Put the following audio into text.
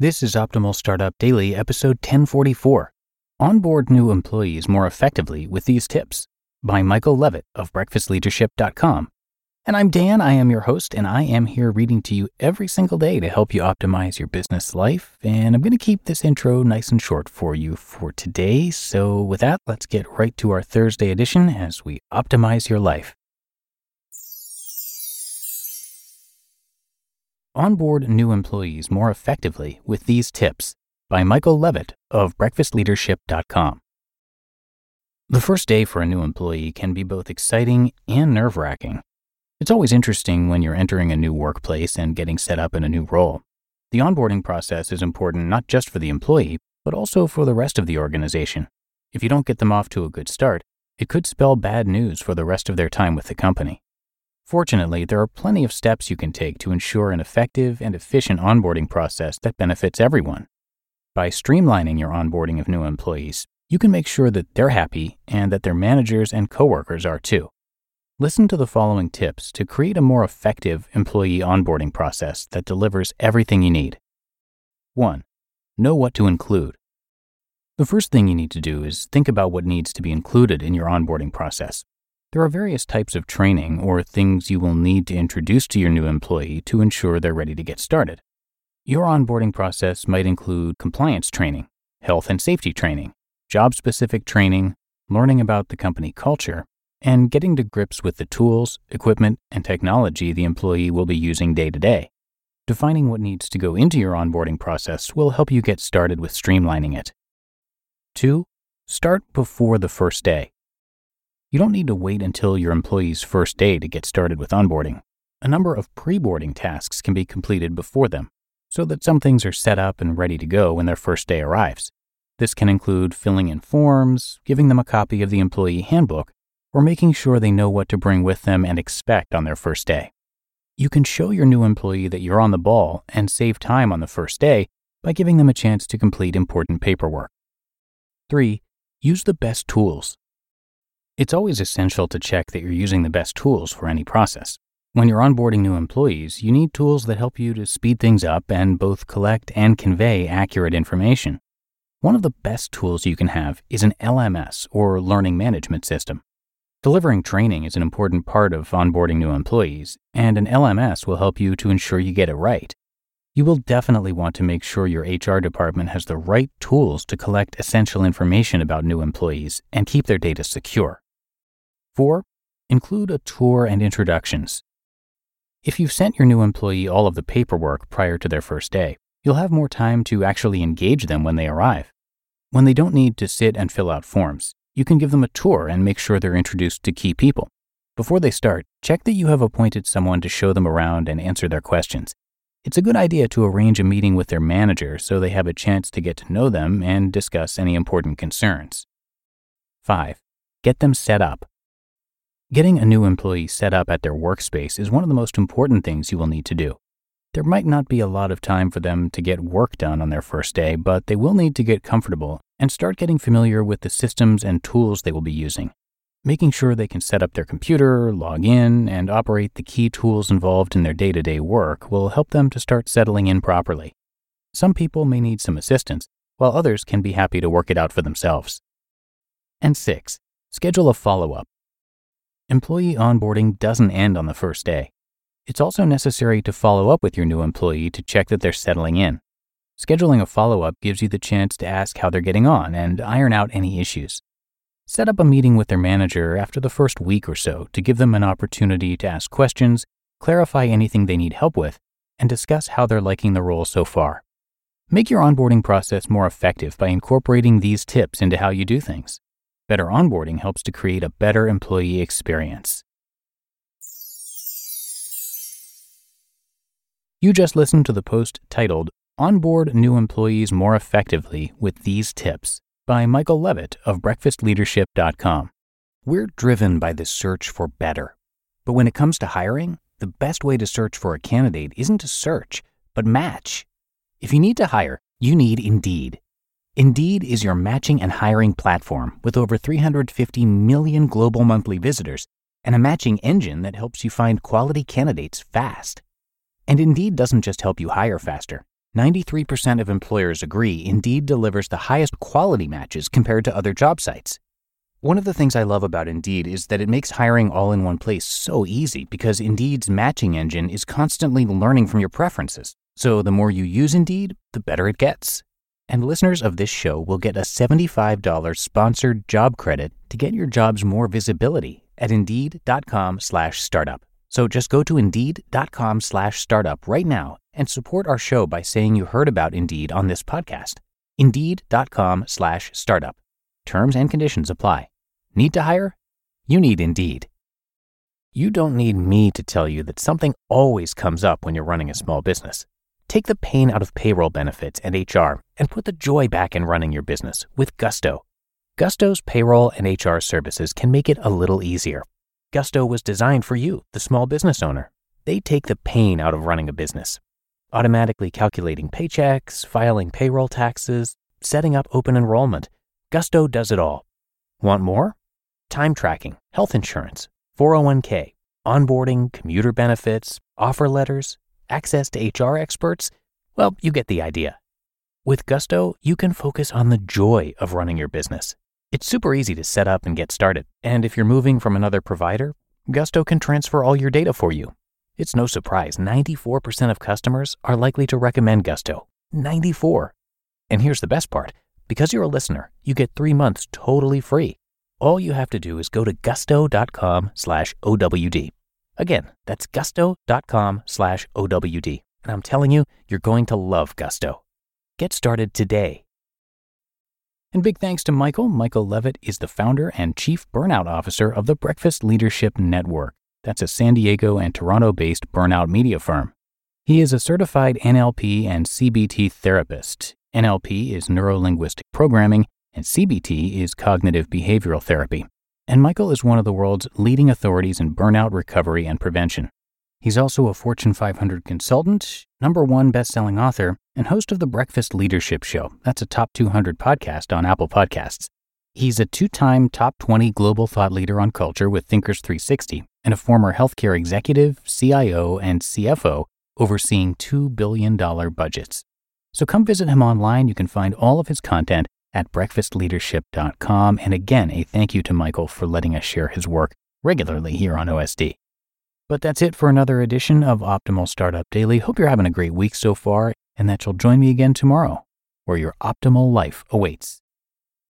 This is Optimal Startup Daily, episode 1044 Onboard New Employees More Effectively with These Tips by Michael Levitt of BreakfastLeadership.com. And I'm Dan, I am your host, and I am here reading to you every single day to help you optimize your business life. And I'm going to keep this intro nice and short for you for today. So, with that, let's get right to our Thursday edition as we optimize your life. Onboard new employees more effectively with these tips by Michael Levitt of breakfastleadership.com. The first day for a new employee can be both exciting and nerve wracking. It's always interesting when you're entering a new workplace and getting set up in a new role. The onboarding process is important not just for the employee, but also for the rest of the organization. If you don't get them off to a good start, it could spell bad news for the rest of their time with the company. Fortunately, there are plenty of steps you can take to ensure an effective and efficient onboarding process that benefits everyone. By streamlining your onboarding of new employees, you can make sure that they're happy and that their managers and coworkers are too. Listen to the following tips to create a more effective employee onboarding process that delivers everything you need. 1. Know what to include. The first thing you need to do is think about what needs to be included in your onboarding process. There are various types of training or things you will need to introduce to your new employee to ensure they're ready to get started. Your onboarding process might include compliance training, health and safety training, job specific training, learning about the company culture, and getting to grips with the tools, equipment, and technology the employee will be using day to day. Defining what needs to go into your onboarding process will help you get started with streamlining it. 2. Start before the first day. You don't need to wait until your employee's first day to get started with onboarding. A number of pre boarding tasks can be completed before them, so that some things are set up and ready to go when their first day arrives. This can include filling in forms, giving them a copy of the employee handbook, or making sure they know what to bring with them and expect on their first day. You can show your new employee that you're on the ball and save time on the first day by giving them a chance to complete important paperwork. 3. Use the best tools. It's always essential to check that you're using the best tools for any process. When you're onboarding new employees, you need tools that help you to speed things up and both collect and convey accurate information. One of the best tools you can have is an LMS or learning management system. Delivering training is an important part of onboarding new employees, and an LMS will help you to ensure you get it right. You will definitely want to make sure your HR department has the right tools to collect essential information about new employees and keep their data secure. 4. Include a tour and introductions. If you've sent your new employee all of the paperwork prior to their first day, you'll have more time to actually engage them when they arrive. When they don't need to sit and fill out forms, you can give them a tour and make sure they're introduced to key people. Before they start, check that you have appointed someone to show them around and answer their questions. It's a good idea to arrange a meeting with their manager so they have a chance to get to know them and discuss any important concerns. 5. Get them set up. Getting a new employee set up at their workspace is one of the most important things you will need to do. There might not be a lot of time for them to get work done on their first day, but they will need to get comfortable and start getting familiar with the systems and tools they will be using. Making sure they can set up their computer, log in, and operate the key tools involved in their day to day work will help them to start settling in properly. Some people may need some assistance, while others can be happy to work it out for themselves. And six, schedule a follow up. Employee onboarding doesn't end on the first day. It's also necessary to follow up with your new employee to check that they're settling in. Scheduling a follow up gives you the chance to ask how they're getting on and iron out any issues. Set up a meeting with their manager after the first week or so to give them an opportunity to ask questions, clarify anything they need help with, and discuss how they're liking the role so far. Make your onboarding process more effective by incorporating these tips into how you do things. Better onboarding helps to create a better employee experience. You just listened to the post titled Onboard New Employees More Effectively with These Tips by Michael Levitt of BreakfastLeadership.com. We're driven by the search for better. But when it comes to hiring, the best way to search for a candidate isn't to search, but match. If you need to hire, you need Indeed. Indeed is your matching and hiring platform with over 350 million global monthly visitors and a matching engine that helps you find quality candidates fast. And Indeed doesn't just help you hire faster, 93% of employers agree Indeed delivers the highest quality matches compared to other job sites. One of the things I love about Indeed is that it makes hiring all in one place so easy because Indeed's matching engine is constantly learning from your preferences. So the more you use Indeed, the better it gets. And listeners of this show will get a $75 sponsored job credit to get your jobs more visibility at Indeed.com slash startup. So just go to Indeed.com slash startup right now and support our show by saying you heard about Indeed on this podcast. Indeed.com slash startup. Terms and conditions apply. Need to hire? You need Indeed. You don't need me to tell you that something always comes up when you're running a small business. Take the pain out of payroll benefits and HR and put the joy back in running your business with Gusto. Gusto's payroll and HR services can make it a little easier. Gusto was designed for you, the small business owner. They take the pain out of running a business, automatically calculating paychecks, filing payroll taxes, setting up open enrollment. Gusto does it all. Want more? Time tracking, health insurance, 401k, onboarding, commuter benefits, offer letters, access to HR experts? Well, you get the idea. With Gusto, you can focus on the joy of running your business. It's super easy to set up and get started, and if you're moving from another provider, Gusto can transfer all your data for you. It's no surprise 94% of customers are likely to recommend Gusto. 94. And here's the best part because you're a listener, you get three months totally free. All you have to do is go to gusto.com slash OWD. Again, that's gusto.com slash OWD. And I'm telling you, you're going to love Gusto. Get started today. And big thanks to Michael. Michael Levitt is the founder and chief burnout officer of the Breakfast Leadership Network. That's a San Diego and Toronto based burnout media firm. He is a certified NLP and CBT therapist. NLP is neuro linguistic programming, and CBT is cognitive behavioral therapy and Michael is one of the world's leading authorities in burnout recovery and prevention. He's also a Fortune 500 consultant, number one best-selling author, and host of the Breakfast Leadership Show. That's a top 200 podcast on Apple Podcasts. He's a two-time top 20 global thought leader on culture with Thinkers 360 and a former healthcare executive, CIO, and CFO overseeing $2 billion budgets. So come visit him online. You can find all of his content at breakfastleadership.com. And again, a thank you to Michael for letting us share his work regularly here on OSD. But that's it for another edition of Optimal Startup Daily. Hope you're having a great week so far and that you'll join me again tomorrow, where your optimal life awaits.